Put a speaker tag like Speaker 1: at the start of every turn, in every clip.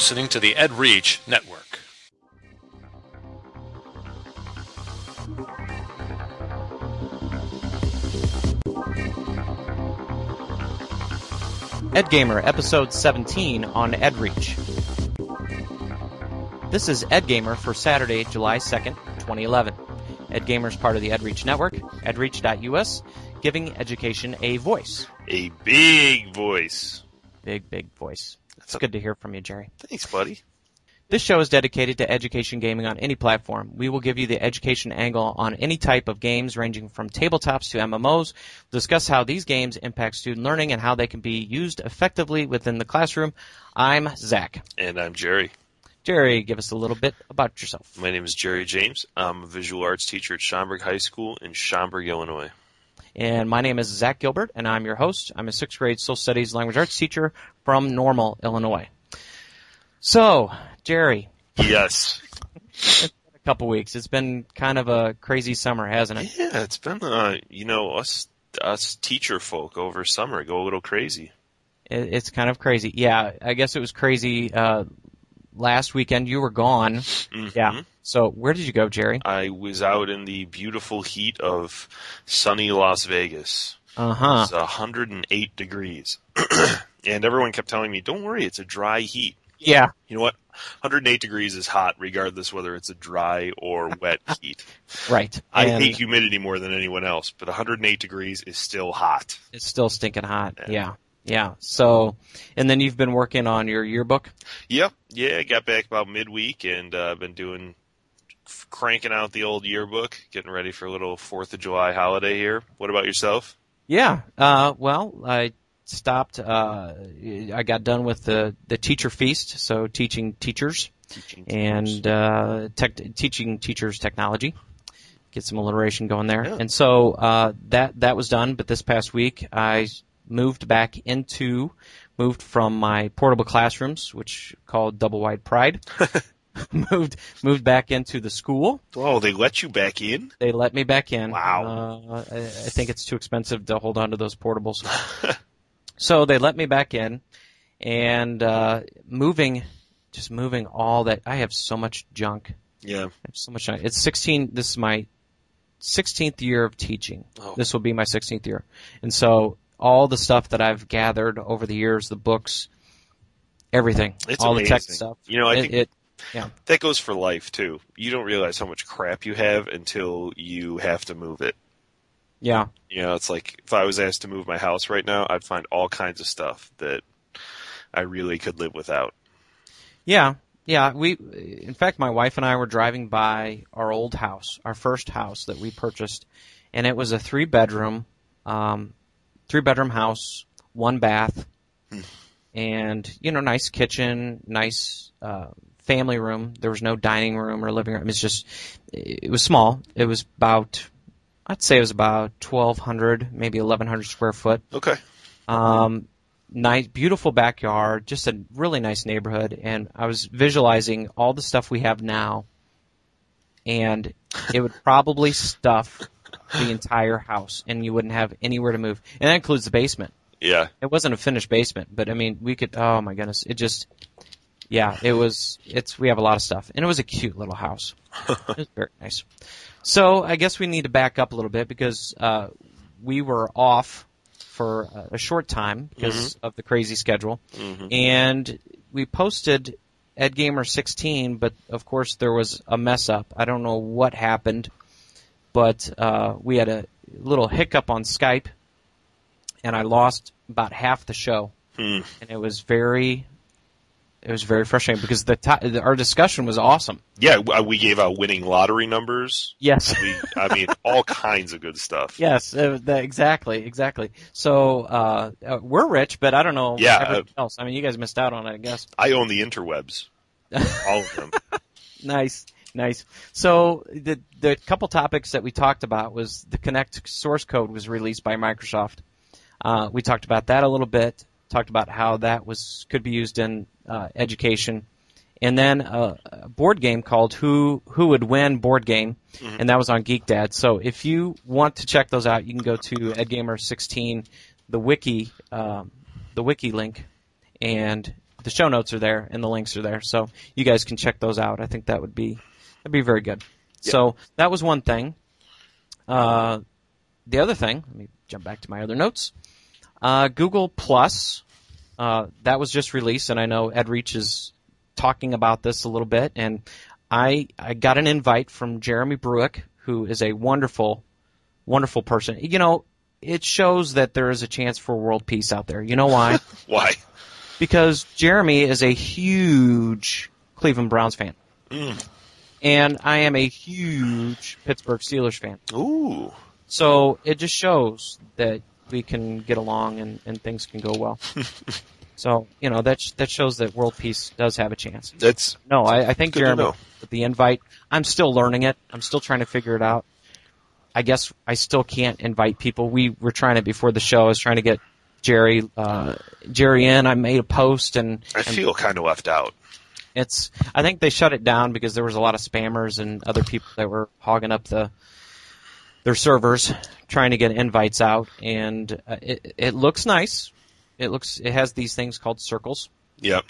Speaker 1: listening to the Ed Reach Network.
Speaker 2: Ed Gamer, episode 17 on EdReach. This is Ed Gamer for Saturday, July 2nd, 2011. Ed Gamer is part of the EdReach network, edreach.us, giving education a voice.
Speaker 3: A big voice.
Speaker 2: Big, big voice. It's good to hear from you, Jerry.
Speaker 3: Thanks, buddy.
Speaker 2: This show is dedicated to education gaming on any platform. We will give you the education angle on any type of games ranging from tabletops to MMOs. We'll discuss how these games impact student learning and how they can be used effectively within the classroom. I'm Zach.
Speaker 3: And I'm Jerry.
Speaker 2: Jerry, give us a little bit about yourself.
Speaker 3: My name is Jerry James. I'm a visual arts teacher at Schaumburg High School in Schaumburg, Illinois.
Speaker 2: And my name is Zach Gilbert, and I'm your host. I'm a sixth grade social studies language arts teacher from Normal, Illinois. So, Jerry.
Speaker 3: Yes.
Speaker 2: it's been a couple weeks. It's been kind of a crazy summer, hasn't it?
Speaker 3: Yeah, it's been, uh, you know, us, us teacher folk over summer go a little crazy.
Speaker 2: It, it's kind of crazy. Yeah, I guess it was crazy, uh, last weekend. You were gone.
Speaker 3: Mm-hmm.
Speaker 2: Yeah. So where did you go, Jerry?
Speaker 3: I was out in the beautiful heat of sunny Las Vegas.
Speaker 2: Uh huh.
Speaker 3: It's 108 degrees. and everyone kept telling me, don't worry, it's a dry heat.
Speaker 2: Yeah.
Speaker 3: You know what? 108 degrees is hot, regardless whether it's a dry or wet heat.
Speaker 2: Right.
Speaker 3: I
Speaker 2: And
Speaker 3: hate humidity more than anyone else, but 108 degrees is still hot.
Speaker 2: It's still stinking hot.
Speaker 3: Yeah.
Speaker 2: Yeah. Yeah. So, and then you've been working on your yearbook.
Speaker 3: Yep. Yeah, I got back about midweek and I've uh, been doing cranking out the old yearbook, getting ready for a little 4th of July holiday here. What about yourself?
Speaker 2: Yeah. Uh, well, I stopped. Uh, I got done with the the teacher feast, so teaching teachers
Speaker 3: Teaching
Speaker 2: and uh, tech, teaching teachers technology. Get some alliteration going there,
Speaker 3: Yeah.
Speaker 2: and so uh, that that was done. But this past week, I moved back into moved from my portable classrooms, which called Double Wide Pride. moved moved back into the school.
Speaker 3: Oh, they let you back in?
Speaker 2: They let me back in.
Speaker 3: Wow.
Speaker 2: Uh, I, I think it's too expensive to hold on to those portables. so they let me back in, and uh, moving, just moving all that. I have so much junk.
Speaker 3: Yeah.
Speaker 2: I have so much junk. It's 16. This is my 16th year of teaching.
Speaker 3: Oh.
Speaker 2: This will be my 16th year, and so all the stuff that I've gathered over the years, the books, everything,
Speaker 3: It's
Speaker 2: all the tech stuff.
Speaker 3: You know, I
Speaker 2: it,
Speaker 3: think
Speaker 2: it yeah.
Speaker 3: that goes for life too. You don't realize how much crap you have until you have to move it.
Speaker 2: yeah.
Speaker 3: You know, it's like if I was asked to move my house right now, I'd find all kinds of stuff that I really could live without.
Speaker 2: Yeah, yeah. We, in fact, my wife and I were driving by our old house, our first house that we purchased, and it was a three bedroom, um, three bedroom house, one bath, and you know, nice kitchen, nice uh, family room. There was no dining room or living room. It's just, it was small. It was about, I'd say it was about twelve hundred, maybe eleven hundred square foot.
Speaker 3: Okay.
Speaker 2: Um, nice, beautiful backyard, just a really nice neighborhood. And I was visualizing all the stuff we have now, and it would probably stuff the entire house, and you wouldn't have anywhere to move. And that includes the basement.
Speaker 3: Yeah.
Speaker 2: It wasn't a finished basement, but I mean, we could. Oh my goodness, it just. Yeah, it was. It's we have a lot of stuff, and it was a cute little house. it was very nice. So I guess we need to back up a little bit because uh, we were off for a- a short time because of the crazy schedule, and we posted Ed Gamer 16, but of course there was a mess up. I don't know what happened, but uh, we had a little hiccup on Skype, and I lost about half the show,
Speaker 3: Hmm.
Speaker 2: and it was very. It was very frustrating because the, ti our discussion was awesome.
Speaker 3: Yeah, we gave out winning lottery numbers.
Speaker 2: Yes.
Speaker 3: We, I mean, all kinds of good stuff.
Speaker 2: Yes, uh, that, exactly, exactly. So uh, uh, we're rich, but I don't know
Speaker 3: Yeah,
Speaker 2: everything else. I mean, you guys missed out on it, I guess.
Speaker 3: I own the interwebs. All of them.
Speaker 2: Nice, nice. So the the couple topics that we talked about was the Kinect source code was released by Microsoft. Uh, we talked about that a little bit. Talked about how that was could be used in uh, education, and then a, a board game called Who Who Would Win board game, and that was on Geek Dad. So if you want to check those out, you can go to EdGamer16, the wiki, um, the wiki link, and the show notes are there and the links are there, so you guys can check those out. I think that would be that'd be very good.
Speaker 3: Yeah.
Speaker 2: So that was one thing. Uh, the other thing, let me jump back to my other notes. Uh, Google Plus, uh, that was just released, and I know Ed Reach is talking about this a little bit, and I I got an invite from Jeremy Brueck, who is a wonderful, wonderful person. You know, it shows that there is a chance for world peace out there. You know why?
Speaker 3: Why?
Speaker 2: because Jeremy is a huge Cleveland Browns fan. And I am a huge Pittsburgh Steelers fan.
Speaker 3: Ooh.
Speaker 2: So it just shows that we can get along and, and things can go well. so, you know, that, sh- that shows that world peace does have a chance.
Speaker 3: That's
Speaker 2: No, I, I think Jeremy, the invite, I'm still learning it. I'm still trying to figure it out. I guess I still can't invite people. We were trying it before the show. I was trying to get Jerry, uh, Jerry in. I made a post and,
Speaker 3: I
Speaker 2: and
Speaker 3: feel kind of left out.
Speaker 2: It's, I think they shut it down because there was a lot of spammers and other people that were hogging up the, their servers trying to get invites out and uh, it, it looks nice. It looks, it has these things called circles
Speaker 3: Yep.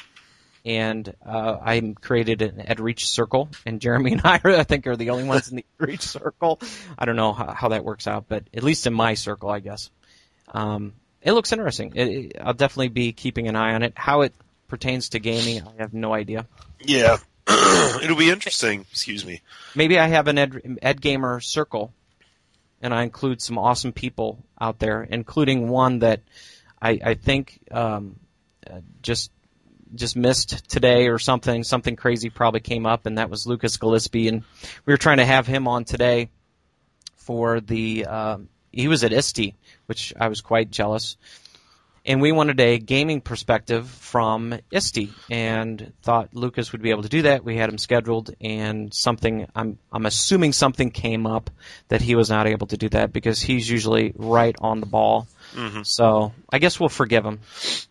Speaker 2: and uh, I created an EdReach circle, and Jeremy and I, I think, are the only ones in the EdReach circle. I don't know how, how that works out, but at least in my circle, I guess. Um, it looks interesting. It, it, I'll definitely be keeping an eye on it. How it pertains to gaming, I have no idea.
Speaker 3: Yeah. It'll be interesting. Excuse me.
Speaker 2: Maybe I have an Ed, Ed Gamer circle, and I include some awesome people out there, including one that I, I think um, uh, just just missed today or something. Something crazy probably came up, and that was Lucas Gillespie, and we were trying to have him on today for the. Um, he was at ISTE, which I was quite jealous. And we wanted a gaming perspective from ISTE, and thought Lucas would be able to do that. We had him scheduled, and something I'm I'm assuming something came up that he was not able to do that because he's usually right on the ball.
Speaker 3: Mhm.
Speaker 2: So I guess we'll forgive him.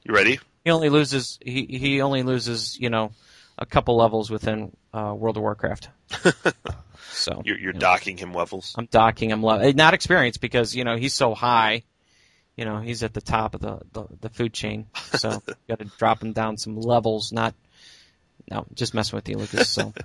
Speaker 3: You ready?
Speaker 2: He only loses he he only loses you know a couple levels within uh, World of Warcraft. So
Speaker 3: You're, you're
Speaker 2: you know,
Speaker 3: docking him levels.
Speaker 2: I'm docking him le- not experience because you know he's so high. You know he's at the top of the the, the food chain, so got to drop him down some levels. Not no, just messing with you, Lucas. So.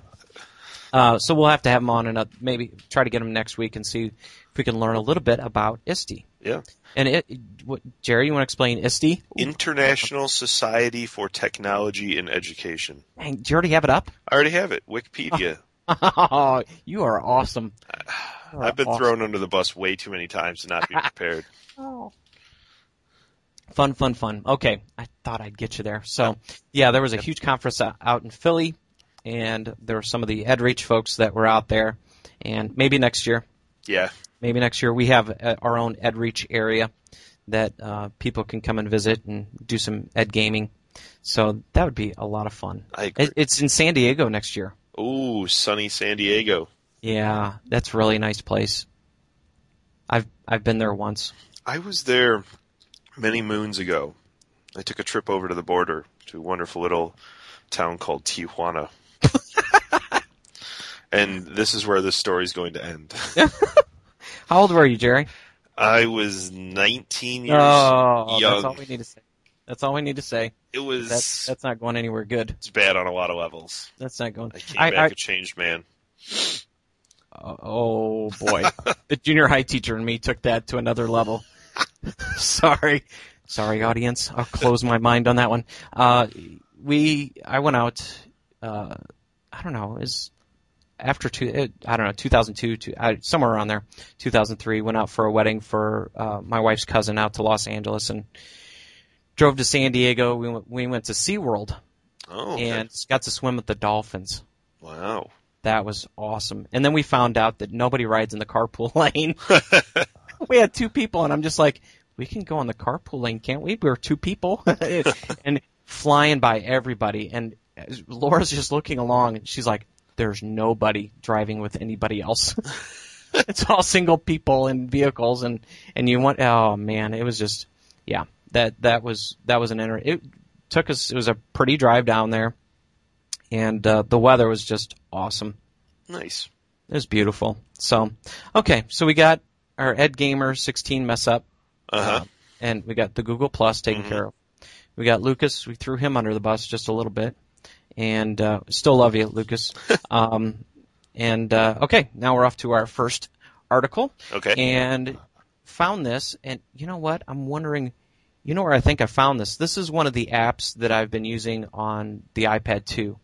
Speaker 2: Uh, so we'll have to have him on and uh, maybe try to get him next week and see if we can learn a little bit about ISTE.
Speaker 3: Yeah.
Speaker 2: And it, what, Jerry, you want to explain ISTE?
Speaker 3: International Society for Technology and Education.
Speaker 2: Dang, do you already have it up?
Speaker 3: I already have it. Wikipedia.
Speaker 2: Oh, you are awesome. You are
Speaker 3: I've been
Speaker 2: awesome.
Speaker 3: thrown under the bus way too many times to not be prepared.
Speaker 2: Fun, fun, fun. Okay, I thought I'd get you there. So, yeah, there was a huge conference out in Philly, and there were some of the EdReach folks that were out there. And maybe next year,
Speaker 3: Yeah.
Speaker 2: maybe next year we have uh, our own EdReach area that uh, people can come and visit and do some Ed gaming. So that would be a lot of fun.
Speaker 3: I agree.
Speaker 2: It's in San Diego next year.
Speaker 3: Ooh, sunny San Diego.
Speaker 2: Yeah, that's a really nice place. I've I've been there once.
Speaker 3: I was there many moons ago. I took a trip over to the border to a wonderful little town called Tijuana. and this is where this story is going to end.
Speaker 2: How old were you, Jerry?
Speaker 3: I was 19 years
Speaker 2: Oh,
Speaker 3: young.
Speaker 2: that's all we need to say. That's all we need to say.
Speaker 3: It was
Speaker 2: That's that's not going anywhere good.
Speaker 3: it's bad on a lot of levels.
Speaker 2: That's not going.
Speaker 3: I came
Speaker 2: I-
Speaker 3: back
Speaker 2: I-
Speaker 3: a changed man.
Speaker 2: Oh, oh boy, the junior high teacher and me took that to another level. sorry, sorry, audience. I'll close my mind on that one. Uh, we, I went out. Uh, I don't know. Is after two, uh, I don't know, 2002, to, uh, somewhere around there, 2003. Went out for a wedding for uh, my wife's cousin out to Los Angeles and drove to San Diego. We went, we went to SeaWorld
Speaker 3: Oh, okay.
Speaker 2: and got to swim with the dolphins.
Speaker 3: wow.
Speaker 2: That was awesome. And then we found out that nobody rides in the carpool lane. we had two people, and I'm just like, we can go on the carpool lane, can't we? We're two people. and flying by everybody. And Laura's just looking along, and she's like, there's nobody driving with anybody else. it's all single people in vehicles, and, and you want, oh man, it was just, yeah, that, that was, that was an inter, it took us, it was a pretty drive down there. And, uh, the weather was just awesome.
Speaker 3: Nice.
Speaker 2: It was beautiful. So, okay, so we got our Ed Gamer 16 mess up,
Speaker 3: Uh huh.
Speaker 2: and we got the Google Plus taken
Speaker 3: Mhm.
Speaker 2: care of. We got Lucas. We threw him under the bus just a little bit, and uh, still love you, Lucas. um, and uh, okay, now we're off to our first article.
Speaker 3: Okay.
Speaker 2: And found this, and you know what? I'm wondering. You know where I think I found this? This is one of the apps that I've been using on the iPad 2.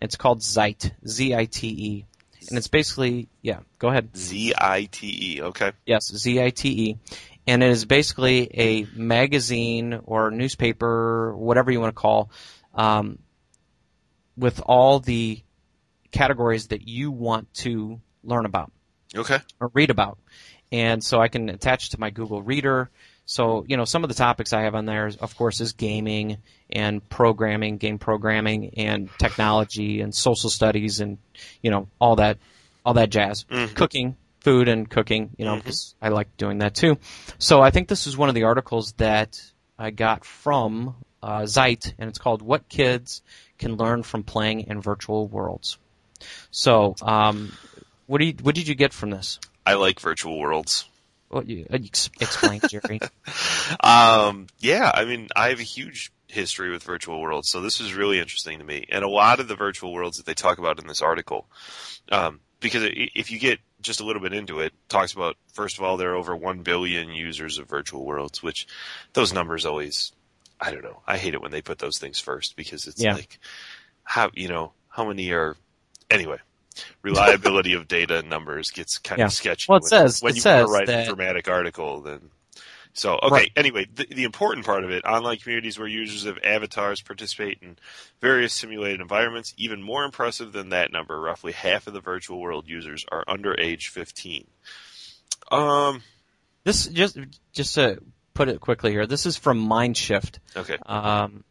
Speaker 2: It's called Zite, Z-I-T-E, and it's basically yeah. Go ahead.
Speaker 3: Z I T E. Okay.
Speaker 2: Yes, Z-I-T-E. And it is basically a magazine or newspaper, whatever you want to call, um, with all the categories that you want to learn about
Speaker 3: Okay.
Speaker 2: or read about. And so I can attach to my Google Reader. So, you know, some of the topics I have on there, of course, is gaming and programming, game programming and technology and social studies and, you know, all that, all that jazz.
Speaker 3: Mhm.
Speaker 2: Cooking, food and cooking, you know, because I like doing that too. So I think this is one of the articles that I got from uh, Zite, and it's called "What Kids Can Learn from Playing in Virtual Worlds." So, um, what do you, what did you get from this?
Speaker 3: I like virtual worlds.
Speaker 2: What you, ex- explain, Jerry?
Speaker 3: Um, yeah, I mean, I have a huge history with virtual worlds, so this is really interesting to me. And a lot of the virtual worlds that they talk about in this article, um, because if you get just a little bit into it, talks about first of all there are over one billion users of virtual worlds, which those numbers always, I don't know, I hate it when they put those things first because it's
Speaker 2: Yeah.
Speaker 3: like, how you know how many are anyway. Reliability of data and numbers gets kind
Speaker 2: Yeah.
Speaker 3: of sketchy.
Speaker 2: Well, it
Speaker 3: when,
Speaker 2: says-
Speaker 3: when
Speaker 2: it
Speaker 3: you
Speaker 2: says
Speaker 3: want to write
Speaker 2: that-
Speaker 3: a dramatic article, then so, okay.
Speaker 2: Right.
Speaker 3: Anyway, the, the important part of it, online communities where users of avatars participate in various simulated environments, even more impressive than that number, roughly half of the virtual world users are under age 15. Um,
Speaker 2: This just just to put it quickly here. This is from Mindshift,
Speaker 3: okay.
Speaker 2: um,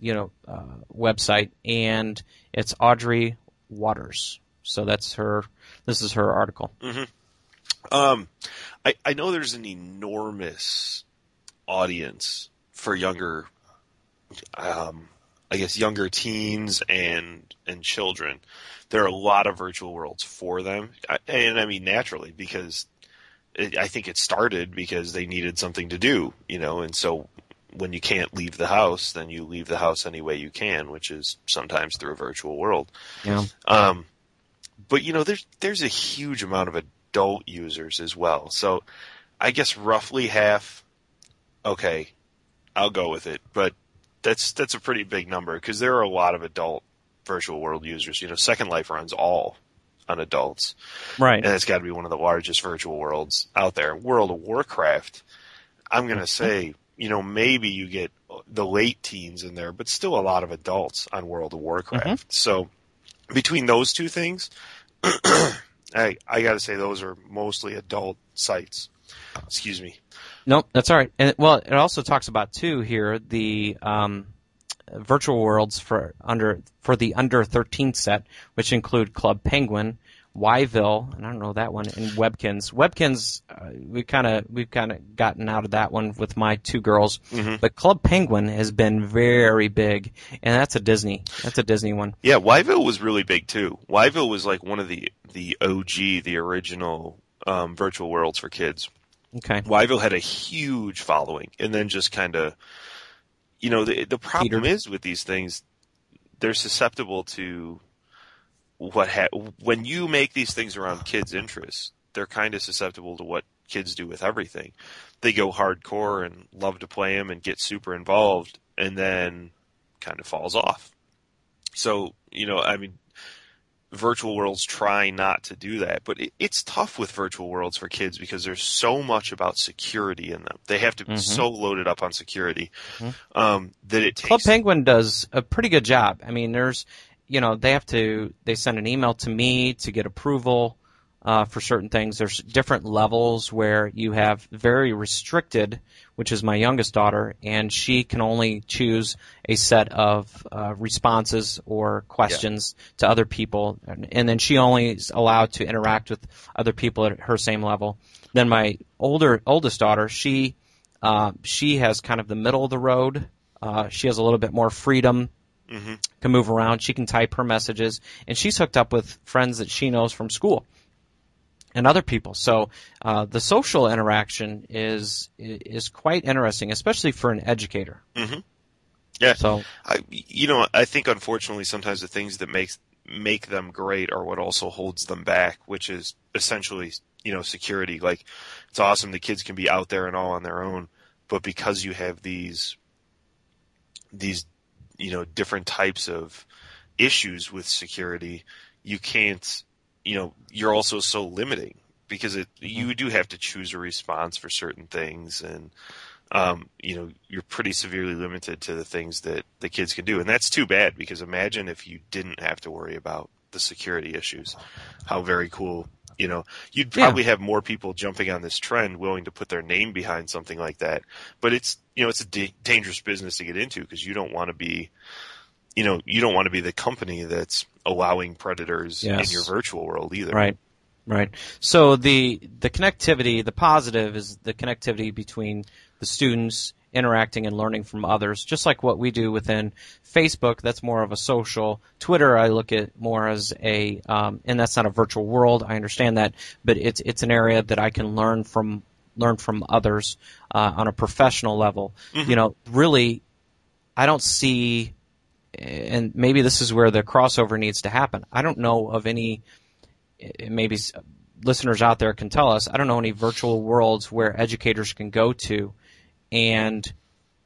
Speaker 2: you know, uh, website, and it's Audrey Watters. So that's her. This is her article.
Speaker 3: Um, I, I know there's an enormous audience for younger, um, I guess younger teens and and children. There are a lot of virtual worlds for them, and I mean naturally because it, I think it started because they needed something to do, you know, and so when you can't leave the house, then you leave the house any way you can, which is sometimes through a virtual world.
Speaker 2: Yeah.
Speaker 3: Um, but you know, there's there's a huge amount of adult users as well. So I guess roughly half. Okay, I'll go with it, but that's that's a pretty big number because there are a lot of adult virtual world users. You know, Second Life runs all on adults,
Speaker 2: Right.
Speaker 3: and it's got to be one of the largest virtual worlds out there. World of Warcraft, I'm gonna mm-hmm. say, you know, maybe you get the late teens in there, but still a lot of adults on World of Warcraft. Mm-hmm. So between those two things, I I got to say those are mostly adult sites. Excuse me.
Speaker 2: Nope, that's all right. And well, it also talks about too here the um, virtual worlds for under for the under 13 set, which include Club Penguin, Whyville, and I don't know that one, and Webkinz. Webkinz, uh, we kind of we've kind of gotten out of that one with my two girls,
Speaker 3: Mhm.
Speaker 2: but Club Penguin has been very big, and that's a Disney. That's a Disney one.
Speaker 3: Yeah, Whyville was really big too. Whyville was like one of the the OG, the original um, virtual worlds for kids.
Speaker 2: Okay.
Speaker 3: Whyville had a huge following, and then just kind of, you know, the the problem
Speaker 2: Petered.
Speaker 3: is with these things, they're susceptible to what ha- when you make these things around kids' interests, they're kind of susceptible to what kids do with everything. They go hardcore and love to play them and get super involved, and then kind of falls off. So you know, I mean, virtual worlds try not to do that, but it, it's tough with virtual worlds for kids because there's so much about security in them. They have to be
Speaker 2: Mhm.
Speaker 3: so loaded up on security
Speaker 2: Mhm.
Speaker 3: um, that it takes.
Speaker 2: Club Penguin does a pretty good job. I mean, there's, you know, they have to, they send an email to me to get approval uh, for certain things. There's different levels where you have very restricted, which is my youngest daughter, and she can only choose a set of uh, responses or questions to other people, and, and then she only is allowed to interact with other people at her same level. Then my older oldest daughter, she uh, she has kind of the middle of the road. Uh, she has a little bit more freedom,
Speaker 3: Mhm.
Speaker 2: Can move around. She can type her messages, and she's hooked up with friends that she knows from school and other people. So uh, the social interaction is is quite interesting, especially for an educator.
Speaker 3: Mhm. Yeah.
Speaker 2: So
Speaker 3: I, you know, I think unfortunately sometimes the things that makes make them great are what also holds them back, which is essentially, you know, security. Like, it's awesome the kids can be out there and all on their own, but because you have these, these, you know, different types of issues with security, you can't, you know, you're also so limiting because it, you do have to choose a response for certain things and, um, you know, you're pretty severely limited to the things that the kids can do. And that's too bad because imagine if you didn't have to worry about the security issues. How very cool. You know, you'd
Speaker 2: Yeah.
Speaker 3: probably have more people jumping on this trend willing to put their name behind something like that. But it's, you know, it's a da- dangerous business to get into because you don't want to be, you know, you don't want to be the company that's allowing predators
Speaker 2: Yes.
Speaker 3: in your virtual world either.
Speaker 2: Right. Right. So the the connectivity, the positive is the connectivity between the students interacting and learning from others, just like what we do within Facebook. That's more of a social. Twitter, I look at more as a, um, and that's not a virtual world. I understand that, but it's it's an area that I can learn from learn from others uh, on a professional level. You know, really, I don't see, and maybe this is where the crossover needs to happen. I don't know of any maybe listeners out there can tell us. I don't know any virtual worlds where educators can go to and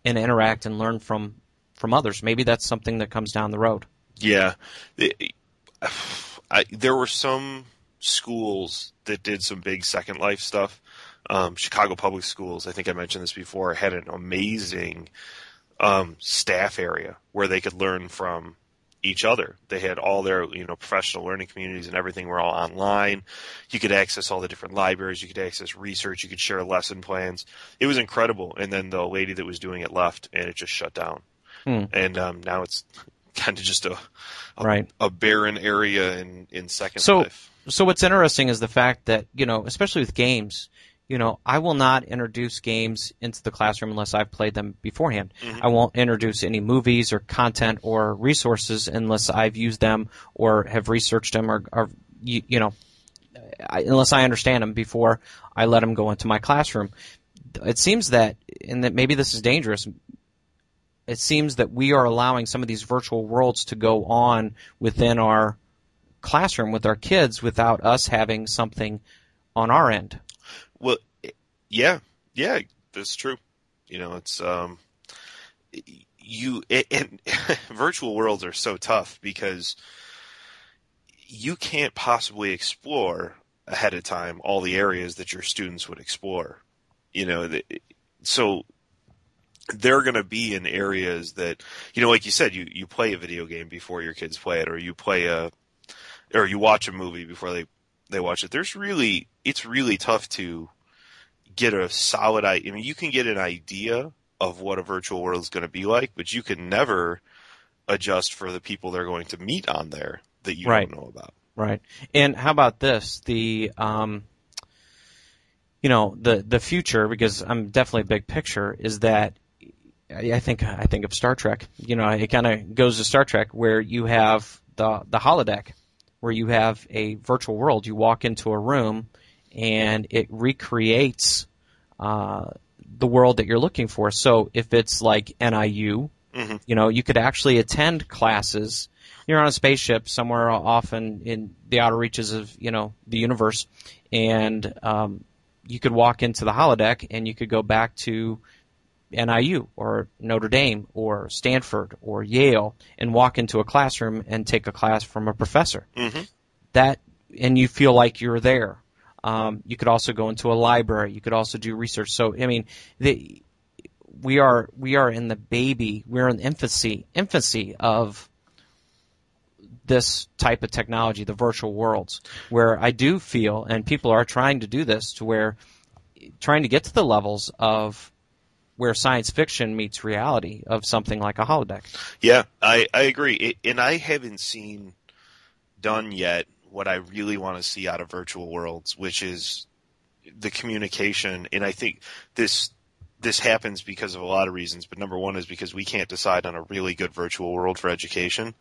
Speaker 2: and interact and learn from from others. Maybe that's something that comes down the road.
Speaker 3: Yeah, I, there were some schools that did some big Second Life stuff. Um, Chicago Public Schools, I think I mentioned this before, had an amazing um, staff area where they could learn from each other. They had all their you know professional learning communities and everything were all online. You could access all the different libraries. You could access research. You could share lesson plans. It was incredible. And then the lady that was doing it left, and it just shut down.
Speaker 2: Hmm.
Speaker 3: And um, now it's kind of just a a,
Speaker 2: Right.
Speaker 3: a barren area in in Second
Speaker 2: So-
Speaker 3: Life.
Speaker 2: So what's interesting is the fact that, you know, especially with games, you know, I will not introduce games into the classroom unless I've played them beforehand. Mm-hmm. I won't introduce any movies or content or resources unless I've used them or have researched them or, or you, you know, I, unless I understand them before I let them go into my classroom. It seems that, and that maybe this is dangerous. It seems that we are allowing some of these virtual worlds to go on within our classroom with our kids without us having something on our end.
Speaker 3: Well, yeah, yeah, that's true. You know, it's um, you and virtual worlds are so tough because you can't possibly explore ahead of time all the areas that your students would explore. You know, the, so they're going to be in areas that you know, like you said, you you play a video game before your kids play it, or you play a, or you watch a movie before they they watch it. There's really it's really tough to get a solid idea. I mean, you can get an idea of what a virtual world is going to be like, but you can never adjust for the people they're going to meet on there that you
Speaker 2: Right.
Speaker 3: don't know about.
Speaker 2: Right. And how about this? The um, you know, the the future because I'm definitely a big picture is that I I think I think of Star Trek. You know, it kind of goes to Star Trek where you have the the holodeck, where you have a virtual world. You walk into a room, and it recreates uh, the world that you're looking for. So if it's like NIU,
Speaker 3: Mhm.
Speaker 2: you know, you could actually attend classes. You're on a spaceship somewhere off in, in the outer reaches of you know the universe, and um, you could walk into the holodeck and you could go back to NIU or Notre Dame or Stanford or Yale and walk into a classroom and take a class from a professor.
Speaker 3: hmm
Speaker 2: That and you feel like you're there. Um, you could also go into a library. You could also do research. So I mean, the, we are we are in the baby. We're in infancy infancy of this type of technology, the virtual worlds, where I do feel, and people are trying to do this, to where trying to get to the levels of where science fiction meets reality of something like a holodeck.
Speaker 3: Yeah, I, I agree. It, and I haven't seen done yet what I really want to see out of virtual worlds, which is the communication. And I think this this happens because of a lot of reasons, but number one is because we can't decide on a really good virtual world for education.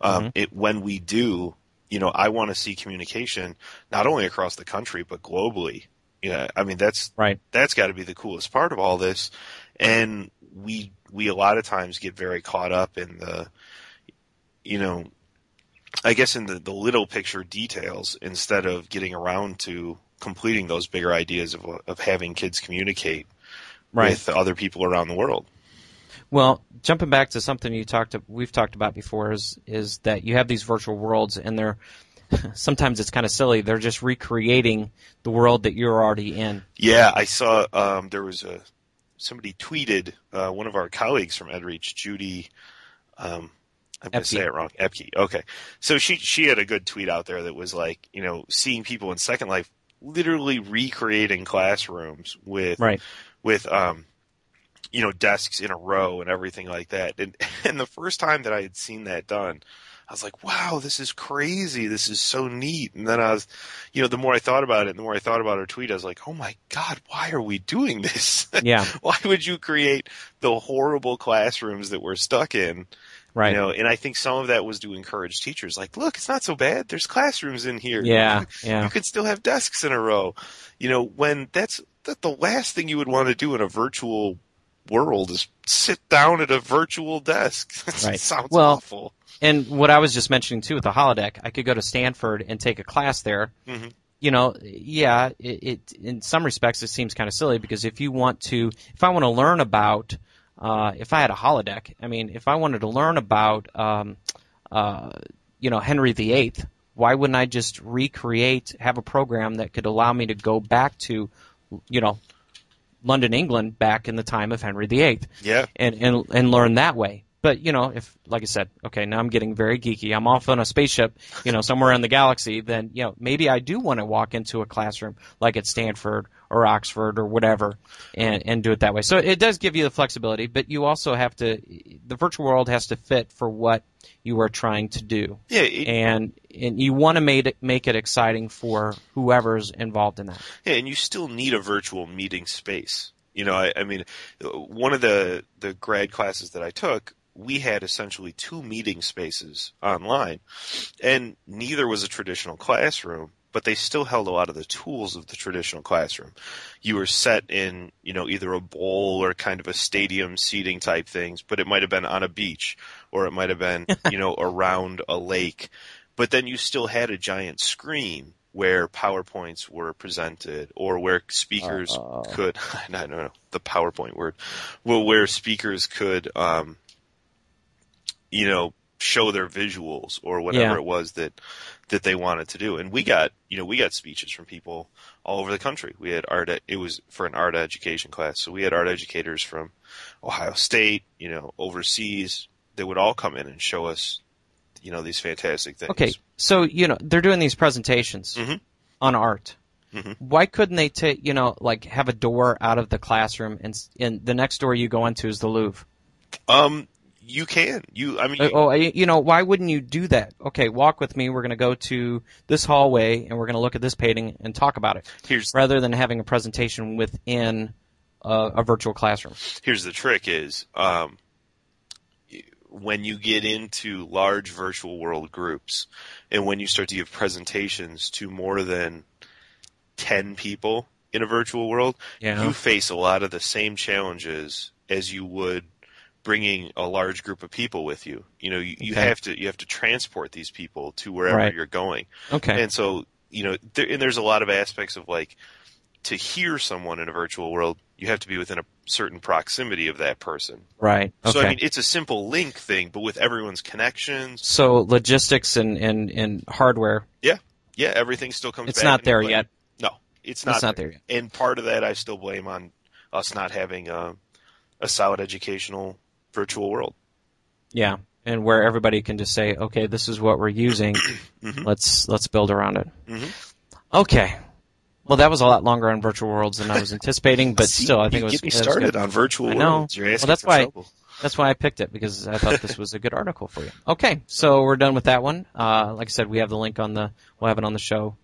Speaker 3: Um, it, when we do, you know, I want to see communication not only across the country but globally. Know, I mean that's
Speaker 2: Right.
Speaker 3: that's got to be the coolest part of all this. And we we a lot of times get very caught up in the, you know, I guess in the, the little picture details instead of getting around to completing those bigger ideas of, of having kids communicate
Speaker 2: Right.
Speaker 3: with other people around the world.
Speaker 2: Well, jumping back to something you talked, we've talked about before is is that you have these virtual worlds, and they're sometimes it's kind of silly. They're just recreating the world that you're already in.
Speaker 3: Yeah, I saw um, there was a somebody tweeted uh, one of our colleagues from EdReach, Judy. Um, I'm going to say it wrong. Epke. Okay, so she she had a good tweet out there that was like, you know, seeing people in Second Life literally recreating classrooms with
Speaker 2: Right.
Speaker 3: with um, you know, desks in a row and everything like that. And and the first time that I had seen that done, I was like, wow, this is crazy. This is so neat. And then I was, you know, the more I thought about it, the more I thought about her tweet, I was like, oh my God, why are we doing this?
Speaker 2: Yeah.
Speaker 3: why would you create the horrible classrooms that we're stuck in?
Speaker 2: Right.
Speaker 3: You know, and I think some of that was to encourage teachers, like, look, it's not so bad. There's classrooms in here.
Speaker 2: Yeah.
Speaker 3: You
Speaker 2: Yeah.
Speaker 3: could still have desks in a row. You know, when that's that the last thing you would want to do in a virtual world is sit down at a virtual desk.
Speaker 2: Right.
Speaker 3: sounds
Speaker 2: Well,
Speaker 3: awful.
Speaker 2: And what I was just mentioning too with the holodeck, I could go to Stanford and take a class there.
Speaker 3: Mhm.
Speaker 2: You know, yeah, it, it in some respects it seems kind of silly because if you want to, if I want to learn about, uh, if I had a holodeck, I mean, if I wanted to learn about, um, uh, you know, Henry VIII, why wouldn't I just recreate, have a program that could allow me to go back to, you know, London, England, back in the time of Henry VIII?
Speaker 3: Yeah.
Speaker 2: and, and and learn that way. But you know, if like I said, okay, now I'm getting very geeky. I'm off on a spaceship, you know, somewhere in the galaxy. Then you know, maybe I do want to walk into a classroom like at Stanford or Oxford or whatever, and and do it that way. So it does give you the flexibility, but you also have to. The virtual world has to fit for what you are trying to do,
Speaker 3: Yeah. It,
Speaker 2: and and you want to make it make it exciting for whoever's involved in that.
Speaker 3: yeah, and you still need a virtual meeting space. You know, I, I mean, one of the the grad classes that I took, we had essentially two meeting spaces online, and neither was a traditional classroom, but they still held a lot of the tools of the traditional classroom. You were set in, you know, either a bowl or kind of a stadium seating type things, but it might have been on a beach or it might have been, you know, around a lake. But then you still had a giant screen where PowerPoints were presented or where speakers
Speaker 2: Uh-oh.
Speaker 3: could, I don't know, the PowerPoint word, well, where speakers could, um, you know, show their visuals or whatever
Speaker 2: Yeah.
Speaker 3: it was that that they wanted to do. And we got, you know, we got speeches from people all over the country. We had art. It was for an art education class, so we had art educators from Ohio State, you know, overseas. They would all come in and show us, you know, these fantastic things.
Speaker 2: Okay, so you know they're doing these presentations
Speaker 3: Mhm.
Speaker 2: on art.
Speaker 3: Mhm.
Speaker 2: Why couldn't they take you know like have a door out of the classroom and and the next door you go into is the Louvre?
Speaker 3: Um, you can. You, I mean,
Speaker 2: Uh,
Speaker 3: you-
Speaker 2: Oh, you know why wouldn't you do that? Okay, walk with me. We're going to go to this hallway and we're going to look at this painting and talk about it,
Speaker 3: here's
Speaker 2: rather than having a presentation within a, a virtual classroom.
Speaker 3: here's the trick: is um, when you get into large virtual world groups, and when you start to give presentations to more than ten people in a virtual world,
Speaker 2: Yeah.
Speaker 3: you face a lot of the same challenges as you would bringing a large group of people with you. You know, you, you
Speaker 2: Okay.
Speaker 3: have to you have to transport these people to wherever
Speaker 2: Right.
Speaker 3: you're going.
Speaker 2: Okay.
Speaker 3: And so, you know, there, and there's a lot of aspects of like to hear someone in a virtual world, you have to be within a certain proximity of that person.
Speaker 2: right. Okay.
Speaker 3: So I mean, it's a simple link thing, but with everyone's connections,
Speaker 2: so logistics and, and, and hardware,
Speaker 3: yeah, Yeah. everything still comes.
Speaker 2: it's not there yet.
Speaker 3: No, it's not.
Speaker 2: It's not there yet.
Speaker 3: And part of that, I still blame on us not having a, a solid educational virtual world.
Speaker 2: Yeah, and where everybody can just say, "Okay, this is what we're using.
Speaker 3: Mhm.
Speaker 2: Let's let's build around it."
Speaker 3: Mhm.
Speaker 2: Okay. Well, that was a lot longer on virtual worlds than I was anticipating, but
Speaker 3: See,
Speaker 2: still, I think it was.
Speaker 3: get me started
Speaker 2: good.
Speaker 3: on virtual
Speaker 2: I know.
Speaker 3: worlds.
Speaker 2: Well, that's why-
Speaker 3: trouble.
Speaker 2: That's why I picked it because I thought this was a good article for you. Okay, so we're done with that one. Uh, like I said, we have the link on the. We'll have it on the show,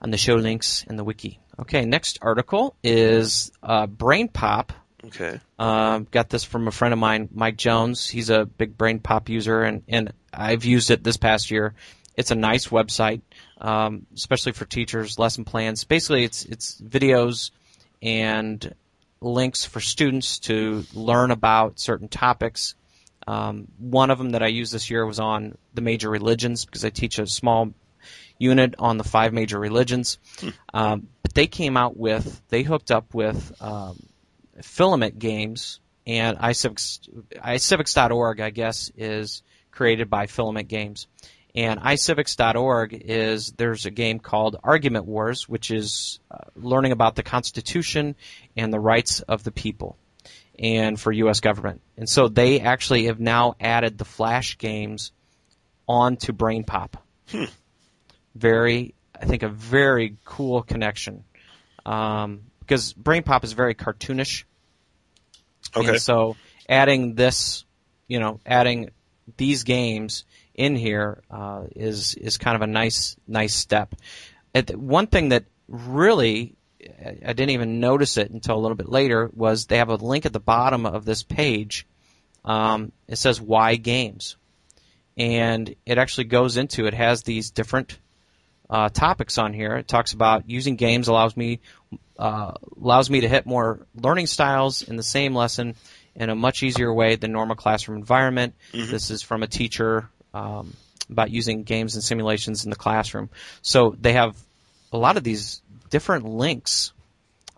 Speaker 2: on the show links in the wiki. Okay, next article is uh, Brain Pop.
Speaker 3: Okay.
Speaker 2: Um, got this from a friend of mine, Mike Jones. He's a big Brain Pop user, and, and I've used it this past year. It's a nice website, um, especially for teachers, lesson plans. Basically, it's it's videos and links for students to learn about certain topics. Um, one of them that I used this year was on the major religions because I teach a small unit on the five major religions. Um, but they came out with, they hooked up with um, filament games, and iCivics, iCivics.org, I guess, is created by Filament Games. And iCivics.org is there's a game called Argument Wars, which is uh, learning about the Constitution and the rights of the people, and for U.S. government. And so they actually have now added the Flash games onto BrainPop. Very, I think, a very cool connection um, because BrainPop is very cartoonish.
Speaker 3: Okay.
Speaker 2: And so adding this, you know, adding these games in here uh, is is kind of a nice nice step. It, one thing that really I didn't even notice it until a little bit later was they have a link at the bottom of this page. Um, it says why games, and it actually goes into it has these different uh, topics on here. It talks about using games allows me uh, allows me to hit more learning styles in the same lesson in a much easier way than normal classroom environment. This is from a teacher um, about using games and simulations in the classroom. So they have a lot of these different links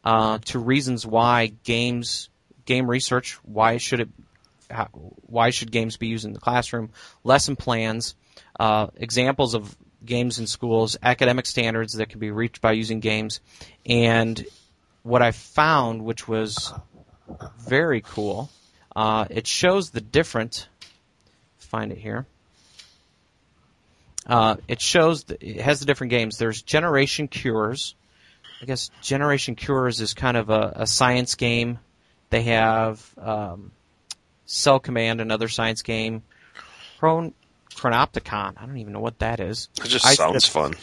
Speaker 2: uh, to reasons why games, game research, why should it, how, why should games be used in the classroom, lesson plans, uh, examples of games in schools, academic standards that can be reached by using games, and what I found, which was very cool, uh, it shows the different. Find it here. Uh, it shows the, it has the different games. There's Generation Cures. I guess Generation Cures is kind of a, a science game. They have um, Cell Command, another science game. Chron- Chronopticon. I don't even know what that is.
Speaker 3: It just
Speaker 2: I-
Speaker 3: sounds fun.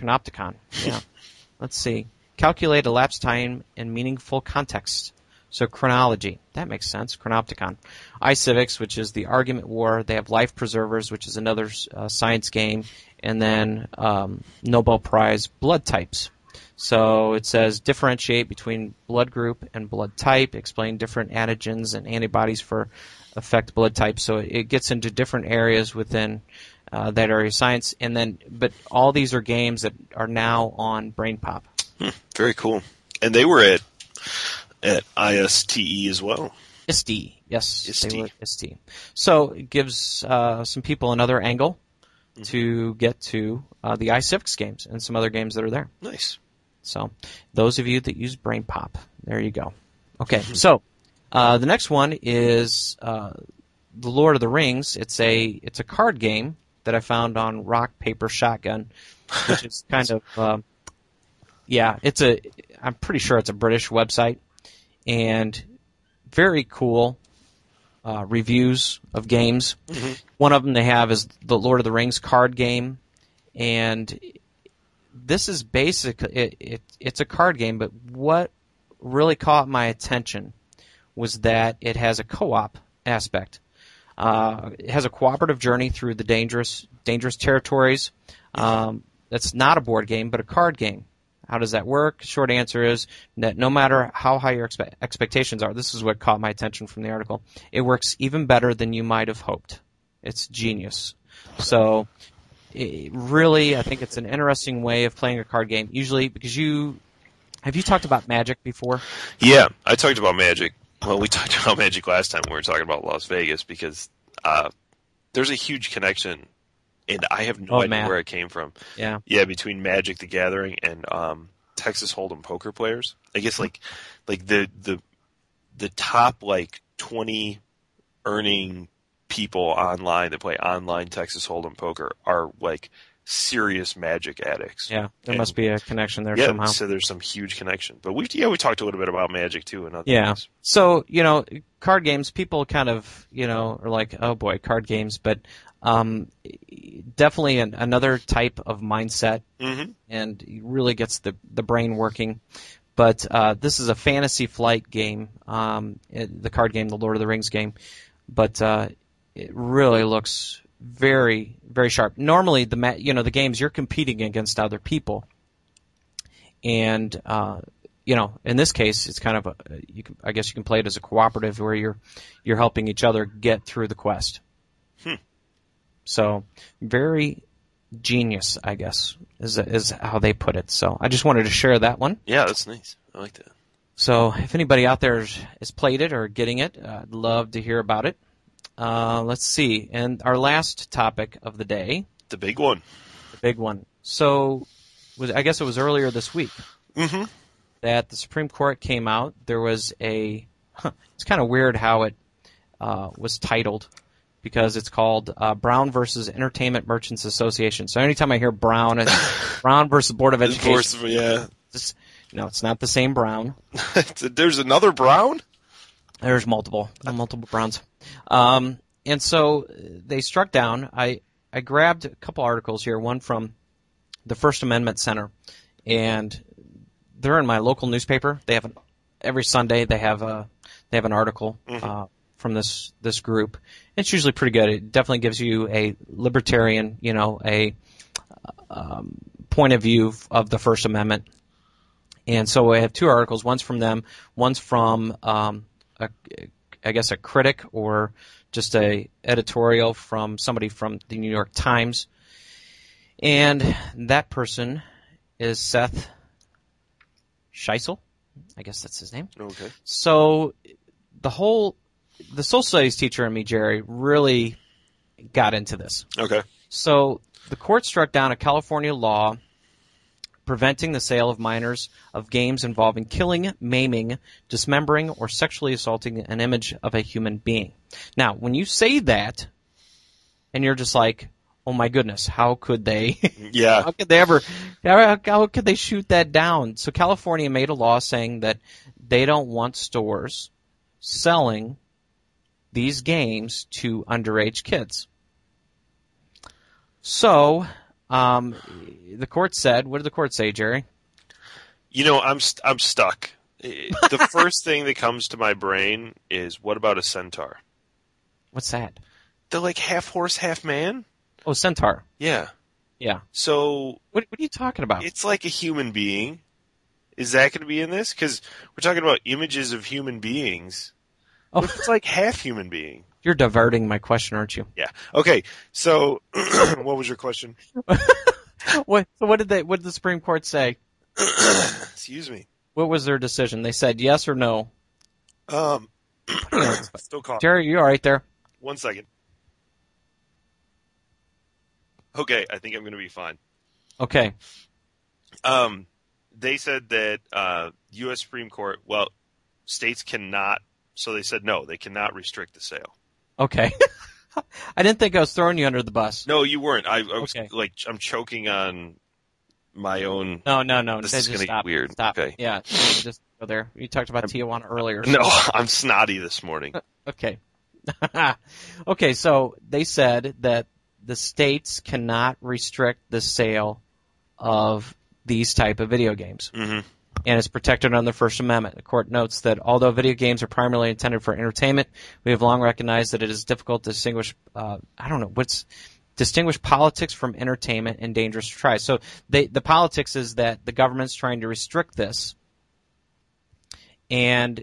Speaker 2: Chronopticon. Yeah. Let's see. Calculate elapsed time in meaningful context. So chronology. That makes sense. Chronopticon. iCivics, which is the argument war. They have Life Preservers, which is another uh, science game. And then um, Nobel Prize blood types. So it says differentiate between blood group and blood type, explain different antigens and antibodies for affect blood types. So it gets into different areas within uh, that area of science. And then, but all these are games that are now on BrainPop.
Speaker 3: Very cool. And they were at at ISTE as well.
Speaker 2: ISTE, yes,
Speaker 3: ISTE.
Speaker 2: they were ISTE. So it gives uh, some people another angle to get to uh, the iCivics games and some other games that are there.
Speaker 3: Nice.
Speaker 2: So those of you that use BrainPop, there you go. Okay, so uh, the next one is uh, the Lord of the Rings. It's a it's a card game that I found on Rock Paper Shotgun, which is kind of um yeah. It's a I'm pretty sure it's a British website, and very cool uh, reviews of games. One of them they have is the Lord of the Rings card game, and this is basic. It, it it's a card game, but what really caught my attention was that it has a co-op aspect. Uh, it has a cooperative journey through the dangerous dangerous territories. Um, that's not a board game, but a card game. How does that work? Short answer is that no matter how high your expe- expectations are, this is what caught my attention from the article. It works even better than you might have hoped. It's genius. So, really, I think it's an interesting way of playing a card game. Usually, because you have you talked about Magic before?
Speaker 3: Yeah, I talked about Magic. Well, we talked about Magic last time when we were talking about Las Vegas because uh, there's a huge connection, and I have no
Speaker 2: Oh,
Speaker 3: idea
Speaker 2: Matt.
Speaker 3: where it came from.
Speaker 2: Yeah.
Speaker 3: Yeah, between Magic the Gathering and um, Texas Hold'em poker players. I guess like like the the the top like twenty earning people online that play online Texas Hold'em poker are like serious Magic addicts.
Speaker 2: Yeah, there
Speaker 3: And-
Speaker 2: must be a connection there
Speaker 3: Yeah,
Speaker 2: somehow.
Speaker 3: so there's some huge connection. But we yeah we talked a little bit about Magic too and other
Speaker 2: Yeah.
Speaker 3: things.
Speaker 2: So, you know, card games, people kind of, you know, are like, oh boy, card games, but um, definitely an, another type of mindset
Speaker 3: Mm-hmm.
Speaker 2: and it really gets the, the brain working. But uh, this is a fantasy flight game, um, the card game, the Lord of the Rings game. But uh, it really looks very, very sharp. Normally, the ma- you know the games you're competing against other people, and uh, you know, in this case, it's kind of a, you can, I guess you can play it as a cooperative where you're, you're helping each other get through the quest.
Speaker 3: Hmm.
Speaker 2: So, very genius, I guess, is, is how they put it. So, I just wanted to share that one.
Speaker 3: Yeah, that's nice. I like that.
Speaker 2: So, if anybody out there has played it or getting it, I'd love to hear about it. Uh, let's see. And our last topic of the day,
Speaker 3: The big one.
Speaker 2: the big one. So, was, I guess it was earlier this week
Speaker 3: Mm-hmm.
Speaker 2: that the Supreme Court came out. There was a. It's kind of weird how it uh, was titled because it's called uh, Brown versus Entertainment Merchants Association. So anytime I hear Brown, it's Brown versus Board of Education.
Speaker 3: Course, yeah.
Speaker 2: It's, no, it's not the same Brown.
Speaker 3: There's another Brown?
Speaker 2: There's multiple, multiple Browns. Um, and so they struck down. I I grabbed a couple articles here. One from the First Amendment Center, and they're in my local newspaper. They have an, every Sunday they have a they have an article uh, from this this group. It's usually pretty good. It definitely gives you a libertarian, you know, a um, point of view of the First Amendment. And so I have two articles. One's from them. One's from um, a, I guess a critic or just a editorial from somebody from the New York Times. And that person is Seth Schiesel. I guess that's his name.
Speaker 3: Okay.
Speaker 2: So the whole the social studies teacher and me, Jerry, really got into this.
Speaker 3: Okay.
Speaker 2: So the court struck down a California law preventing the sale of minors of games involving killing, maiming, dismembering, or sexually assaulting an image of a human being. Now, when you say that, and you're just like, oh my goodness, how could they?
Speaker 3: Yeah.
Speaker 2: how could they ever? How, how could they shoot that down? So California made a law saying that they don't want stores selling these games to underage kids. So, um, the court said, what did the court say, Jerry?
Speaker 3: You know, I'm st- I'm stuck. The first thing that comes to my brain is what about a centaur?
Speaker 2: What's that?
Speaker 3: They're like half horse, half man.
Speaker 2: Oh, centaur.
Speaker 3: Yeah.
Speaker 2: Yeah.
Speaker 3: So
Speaker 2: What, what are you talking about?
Speaker 3: it's like a human being. Is that going to be in this? Because we're talking about images of human beings.
Speaker 2: Oh.
Speaker 3: It's like half human being?
Speaker 2: You're diverting my question, aren't you?
Speaker 3: Yeah. Okay. So, what was your question?
Speaker 2: What, so what did they, what did the Supreme Court say?
Speaker 3: Excuse me.
Speaker 2: What was their decision? They said yes or no.
Speaker 3: Um,
Speaker 2: Putting you on the spot.
Speaker 3: still calling.
Speaker 2: Jerry, you all right there?
Speaker 3: One second. Okay, I think I'm going to be fine.
Speaker 2: Okay.
Speaker 3: Um, they said that uh, U.S. Supreme Court, well, states cannot. So they said no, they cannot restrict the sale.
Speaker 2: Okay. I didn't think I was throwing you under the bus.
Speaker 3: No, you weren't. I, I was
Speaker 2: Okay.
Speaker 3: like, I'm choking on my own.
Speaker 2: No, no, no.
Speaker 3: This
Speaker 2: Just
Speaker 3: is gonna get weird.
Speaker 2: Stop.
Speaker 3: Okay.
Speaker 2: Yeah. Just go there. You talked about Tijuana earlier.
Speaker 3: No, I'm snotty this morning.
Speaker 2: Okay. okay, so they said that the states cannot restrict the sale of these type of video games.
Speaker 3: hmm
Speaker 2: And is protected under the First Amendment. The court notes that although video games are primarily intended for entertainment, we have long recognized that it is difficult to distinguish, uh, I don't know, what's, distinguish politics from entertainment and dangerous to try. So they, the politics is that the government's trying to restrict this and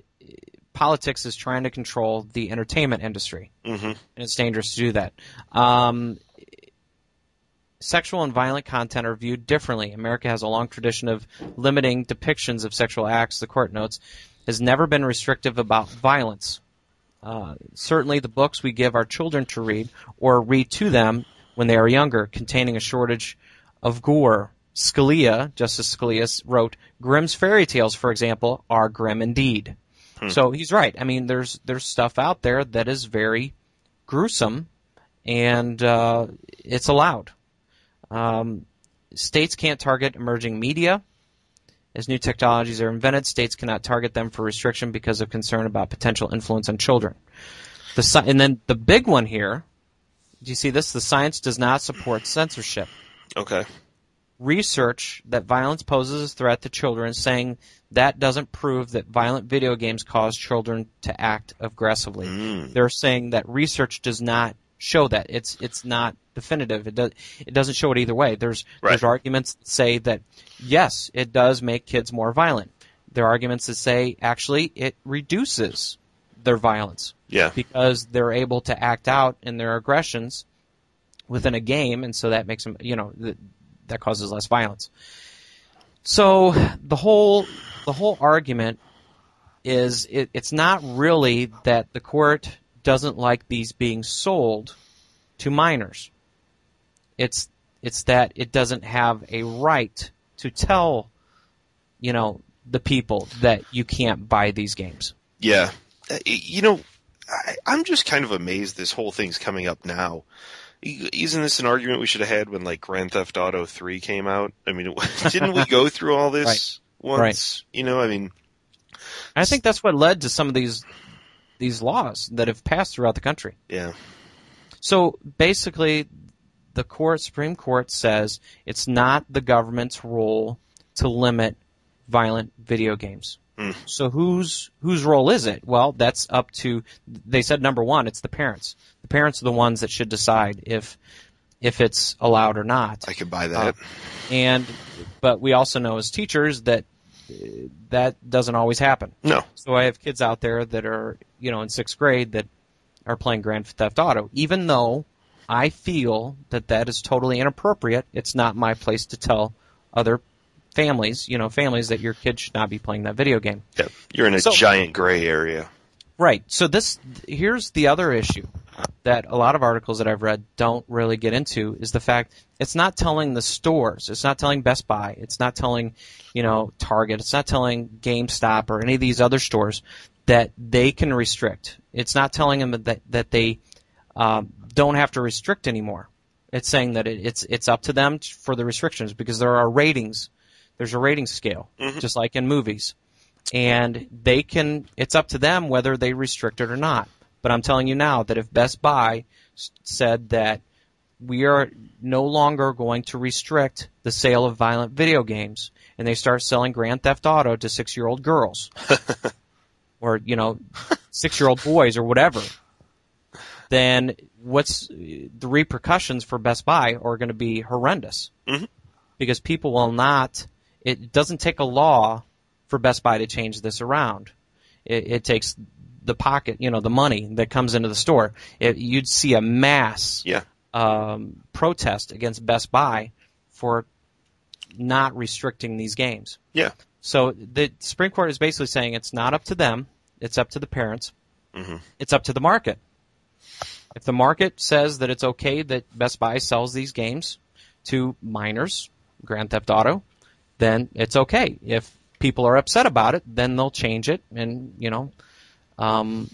Speaker 2: politics is trying to control the entertainment industry
Speaker 3: hmm
Speaker 2: and it's dangerous to do that. Um, sexual and violent content are viewed differently. America has a long tradition of limiting depictions of sexual acts. The court notes has never been restrictive about violence. Uh, certainly, the books we give our children to read or read to them when they are younger, containing a shortage of gore. Scalia, Justice Scalia, wrote, "Grimm's fairy tales, for example, are grim indeed." So he's right. I mean, there's there's stuff out there that is very gruesome, and uh, it's allowed. Um, states can't target emerging media. As new technologies are invented, states cannot target them for restriction because of concern about potential influence on children. The and then the big one here. Do you see this? The science does not support censorship
Speaker 3: Okay.
Speaker 2: research that violence poses a threat to children, saying that doesn't prove that violent video games cause children to act aggressively.
Speaker 3: Mm.
Speaker 2: They're saying that research does not show that. It's it's not definitive. It does it doesn't show it either way. There's
Speaker 3: Right.
Speaker 2: there's arguments that say that yes, it does make kids more violent. there are arguments that say actually it reduces their violence
Speaker 3: Yeah.
Speaker 2: because they're able to act out in their aggressions within a game, and so that makes them, you know, th- that causes less violence. So the whole the whole argument is it, it's not really that the court doesn't like these being sold to minors. It's it's that it doesn't have a right to tell, you know, the people that you can't buy these games.
Speaker 3: Yeah. Uh, You know, I, I'm just kind of amazed this whole thing's coming up now. Isn't this an argument we should have had when like Grand Theft Auto 3 came out? I mean, didn't we go through all this once? You know, I mean,
Speaker 2: I think that's what led to some of these these laws that have passed throughout the country.
Speaker 3: yeah.
Speaker 2: So basically, the court, Supreme Court says it's not the government's role to limit violent video games.
Speaker 3: Hmm.
Speaker 2: So whose whose role is it? Well, that's up to. They said number one, it's the parents. The parents are the ones that should decide if if it's allowed or not.
Speaker 3: I could buy that.
Speaker 2: And but we also know as teachers that uh, that doesn't always happen.
Speaker 3: no.
Speaker 2: So I have kids out there that are, you know, in sixth grade that are playing Grand Theft Auto. Even though I feel that that is totally inappropriate, it's not my place to tell other families, you know, families that your kid should not be playing that video game.
Speaker 3: Yeah. You're in a
Speaker 2: So-
Speaker 3: giant gray area.
Speaker 2: Right. So this, here's the other issue that a lot of articles that I've read don't really get into is the fact it's not telling the stores, it's not telling Best Buy, it's not telling, you know, Target, it's not telling GameStop or any of these other stores that they can restrict. It's not telling them that that they um, don't have to restrict anymore. It's saying that it, it's it's up to them for the restrictions because there are ratings. There's a rating scale, just like in movies and they can it's up to them whether they restrict it or not but i'm telling you now that if best buy said that we are no longer going to restrict the sale of violent video games and they start selling grand theft auto to 6 year old girls or you know 6 year old boys or whatever then what's the repercussions for best buy are going to be horrendous
Speaker 3: Mhm.
Speaker 2: because people will not it doesn't take a law for Best Buy to change this around. It, it takes the pocket, you know, the money that comes into the store. It, you'd see a mass
Speaker 3: Yeah.
Speaker 2: um, protest against Best Buy for not restricting these games.
Speaker 3: Yeah.
Speaker 2: So the Supreme Court is basically saying it's not up to them; it's up to the parents.
Speaker 3: Mhm.
Speaker 2: It's up to the market. If the market says that it's okay that Best Buy sells these games to minors, Grand Theft Auto, then it's okay. If people are upset about it, then they'll change it, and you know, um,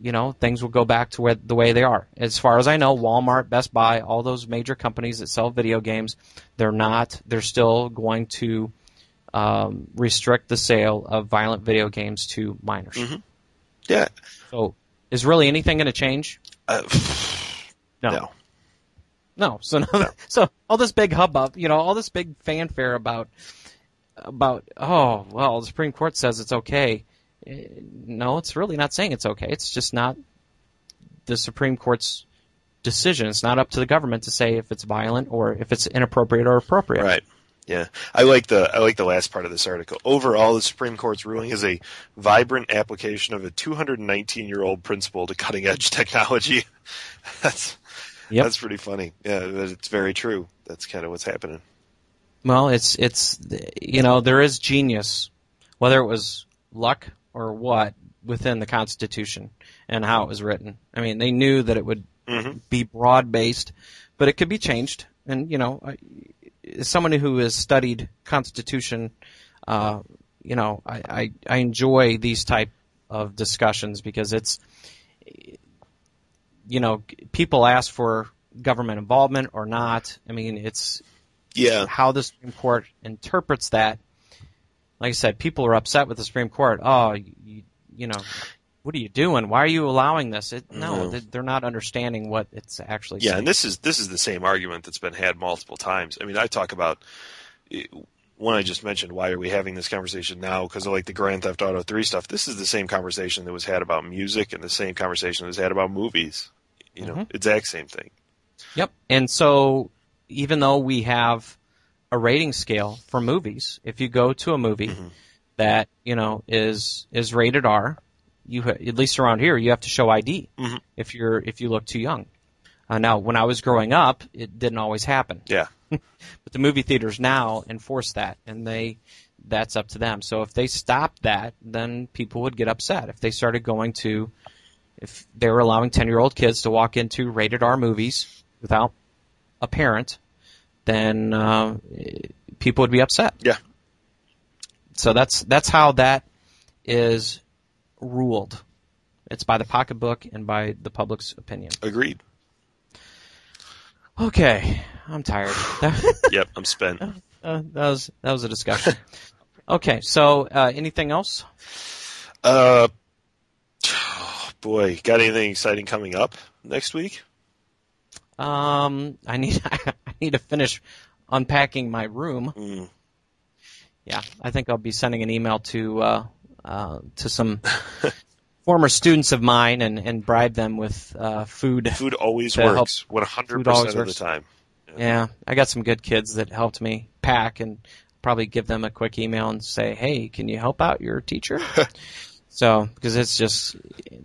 Speaker 2: you know, things will go back to where the way they are. As far as I know, Walmart, Best Buy, all those major companies that sell video games, they're not. They're still going to um, restrict the sale of violent video games to minors.
Speaker 3: Yeah.
Speaker 2: So, is really anything going to change?
Speaker 3: Uh, no.
Speaker 2: No. So no, so all this big hubbub, you know, all this big fanfare about about oh well, the Supreme Court says it's okay. Eh, No, it's really not saying it's okay. It's just not the Supreme Court's decision. It's not up to the government to say if it's violent or if it's inappropriate or appropriate.
Speaker 3: Right. Yeah. I like the I like the last part of this article. Overall, the Supreme Court's ruling is a vibrant application of a 219 year old principle to cutting edge technology. that's
Speaker 2: Yep.
Speaker 3: that's pretty funny. Yeah, it's very true. That's kind of what's happening.
Speaker 2: Well, it's it's you know there is genius, whether it was luck or what within the Constitution and how it was written. I mean, they knew that it would
Speaker 3: Mhm.
Speaker 2: be broad based, but it could be changed. And you know, someone who has studied Constitution, uh, you know, I, I I enjoy these type of discussions because it's you know people ask for government involvement or not. I mean, it's
Speaker 3: Yeah.
Speaker 2: how the Supreme Court interprets that. Like I said, people are upset with the Supreme Court. Oh, you, you know, what are you doing? Why are you allowing this? It, no,
Speaker 3: Mhm.
Speaker 2: they- they're not understanding what it's actually
Speaker 3: Yeah,
Speaker 2: saying.
Speaker 3: and this is this is the same argument that's been had multiple times. I mean, I talk about eh, one I just mentioned. Why are we having this conversation now? Because of like the Grand Theft Auto three stuff. This is the same conversation that was had about music, and the same conversation that was had about movies. You know, exact same thing.
Speaker 2: Yep. And so, even though we have a rating scale for movies, if you go to a movie, that you know is is rated R, you at least around here you have to show ID
Speaker 3: Mhm.
Speaker 2: if you're if you look too young. Uh, now, when I was growing up, it didn't always happen,
Speaker 3: Yeah.
Speaker 2: but the movie theaters now enforce that, and they that's up to them. So if they stopped that, then people would get upset. If they started going to if they were allowing 10 year old kids to walk into rated R movies without a parent, then uh, people would be upset.
Speaker 3: Yeah.
Speaker 2: So that's that's how that is ruled. It's by the pocketbook and by the public's opinion.
Speaker 3: Agreed.
Speaker 2: Okay, I'm tired.
Speaker 3: Yep, I'm spent.
Speaker 2: uh, that was that was a discussion. Okay, so uh, anything else?
Speaker 3: Uh, boy, got anything exciting coming up next week?
Speaker 2: Um, I need I need to finish unpacking my room.
Speaker 3: Mm.
Speaker 2: Yeah, I think I'll be sending an email to uh, to some former students of mine and, and bribe them with uh, food.
Speaker 3: Food always works. One hundred percent of the
Speaker 2: works.
Speaker 3: time.
Speaker 2: Yeah, I got some good kids that helped me pack, and probably give them a quick email and say, "Hey, can you help out your teacher?" so because it's just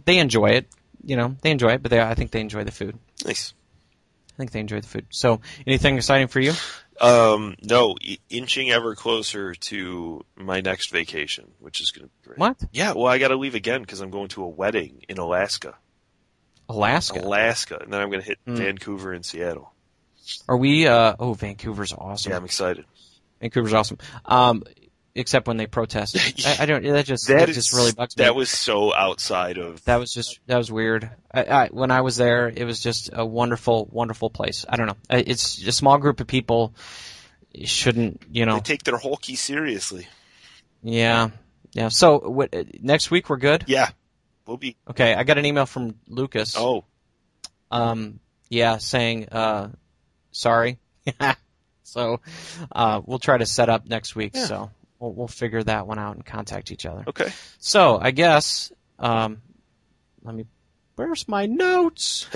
Speaker 2: they enjoy it, you know, they enjoy it, but they I think they enjoy the food.
Speaker 3: Nice.
Speaker 2: I think they enjoy the food. So anything exciting for you?
Speaker 3: Um, no, inching ever closer to my next vacation, which is going to be great.
Speaker 2: What?
Speaker 3: Yeah, well, I got to leave again because I'm going to a wedding in Alaska.
Speaker 2: Alaska?
Speaker 3: Alaska, and then I'm going to hit
Speaker 2: Hmm.
Speaker 3: Vancouver and Seattle.
Speaker 2: Are we? Uh, oh, Vancouver's awesome.
Speaker 3: Yeah, I'm excited.
Speaker 2: Vancouver's awesome. Um, except when they protest. I, I don't. That just
Speaker 3: That
Speaker 2: that,
Speaker 3: is
Speaker 2: just really bugs me.
Speaker 3: that was so outside of
Speaker 2: That was just that was weird. I, I, when I was there, it was just a wonderful, wonderful place. I don't know. It's a small group of people. Shouldn't you know?
Speaker 3: they take their hockey seriously.
Speaker 2: Yeah, yeah. So what, next week we're good.
Speaker 3: Yeah, we'll be.
Speaker 2: Okay, I got an email from Lucas.
Speaker 3: Oh,
Speaker 2: Um, yeah, saying uh, sorry. so uh, we'll try to set up next week.
Speaker 3: Yeah.
Speaker 2: So we'll, we'll figure that one out and contact each other.
Speaker 3: okay.
Speaker 2: So I guess um, let me. Where's my notes?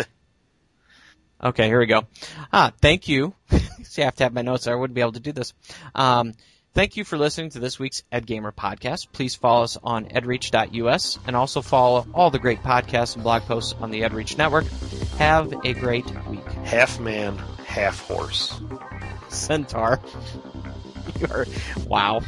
Speaker 2: okay, here we go. Ah, thank you. See, I have to have my notes. or I wouldn't be able to do this. Um, thank you for listening to this week's EdGamer podcast. Please follow us on edreach.us and also follow all the great podcasts and blog posts on the EdReach network. Have a great week.
Speaker 3: Half man, half horse.
Speaker 2: Centaur. You are wow.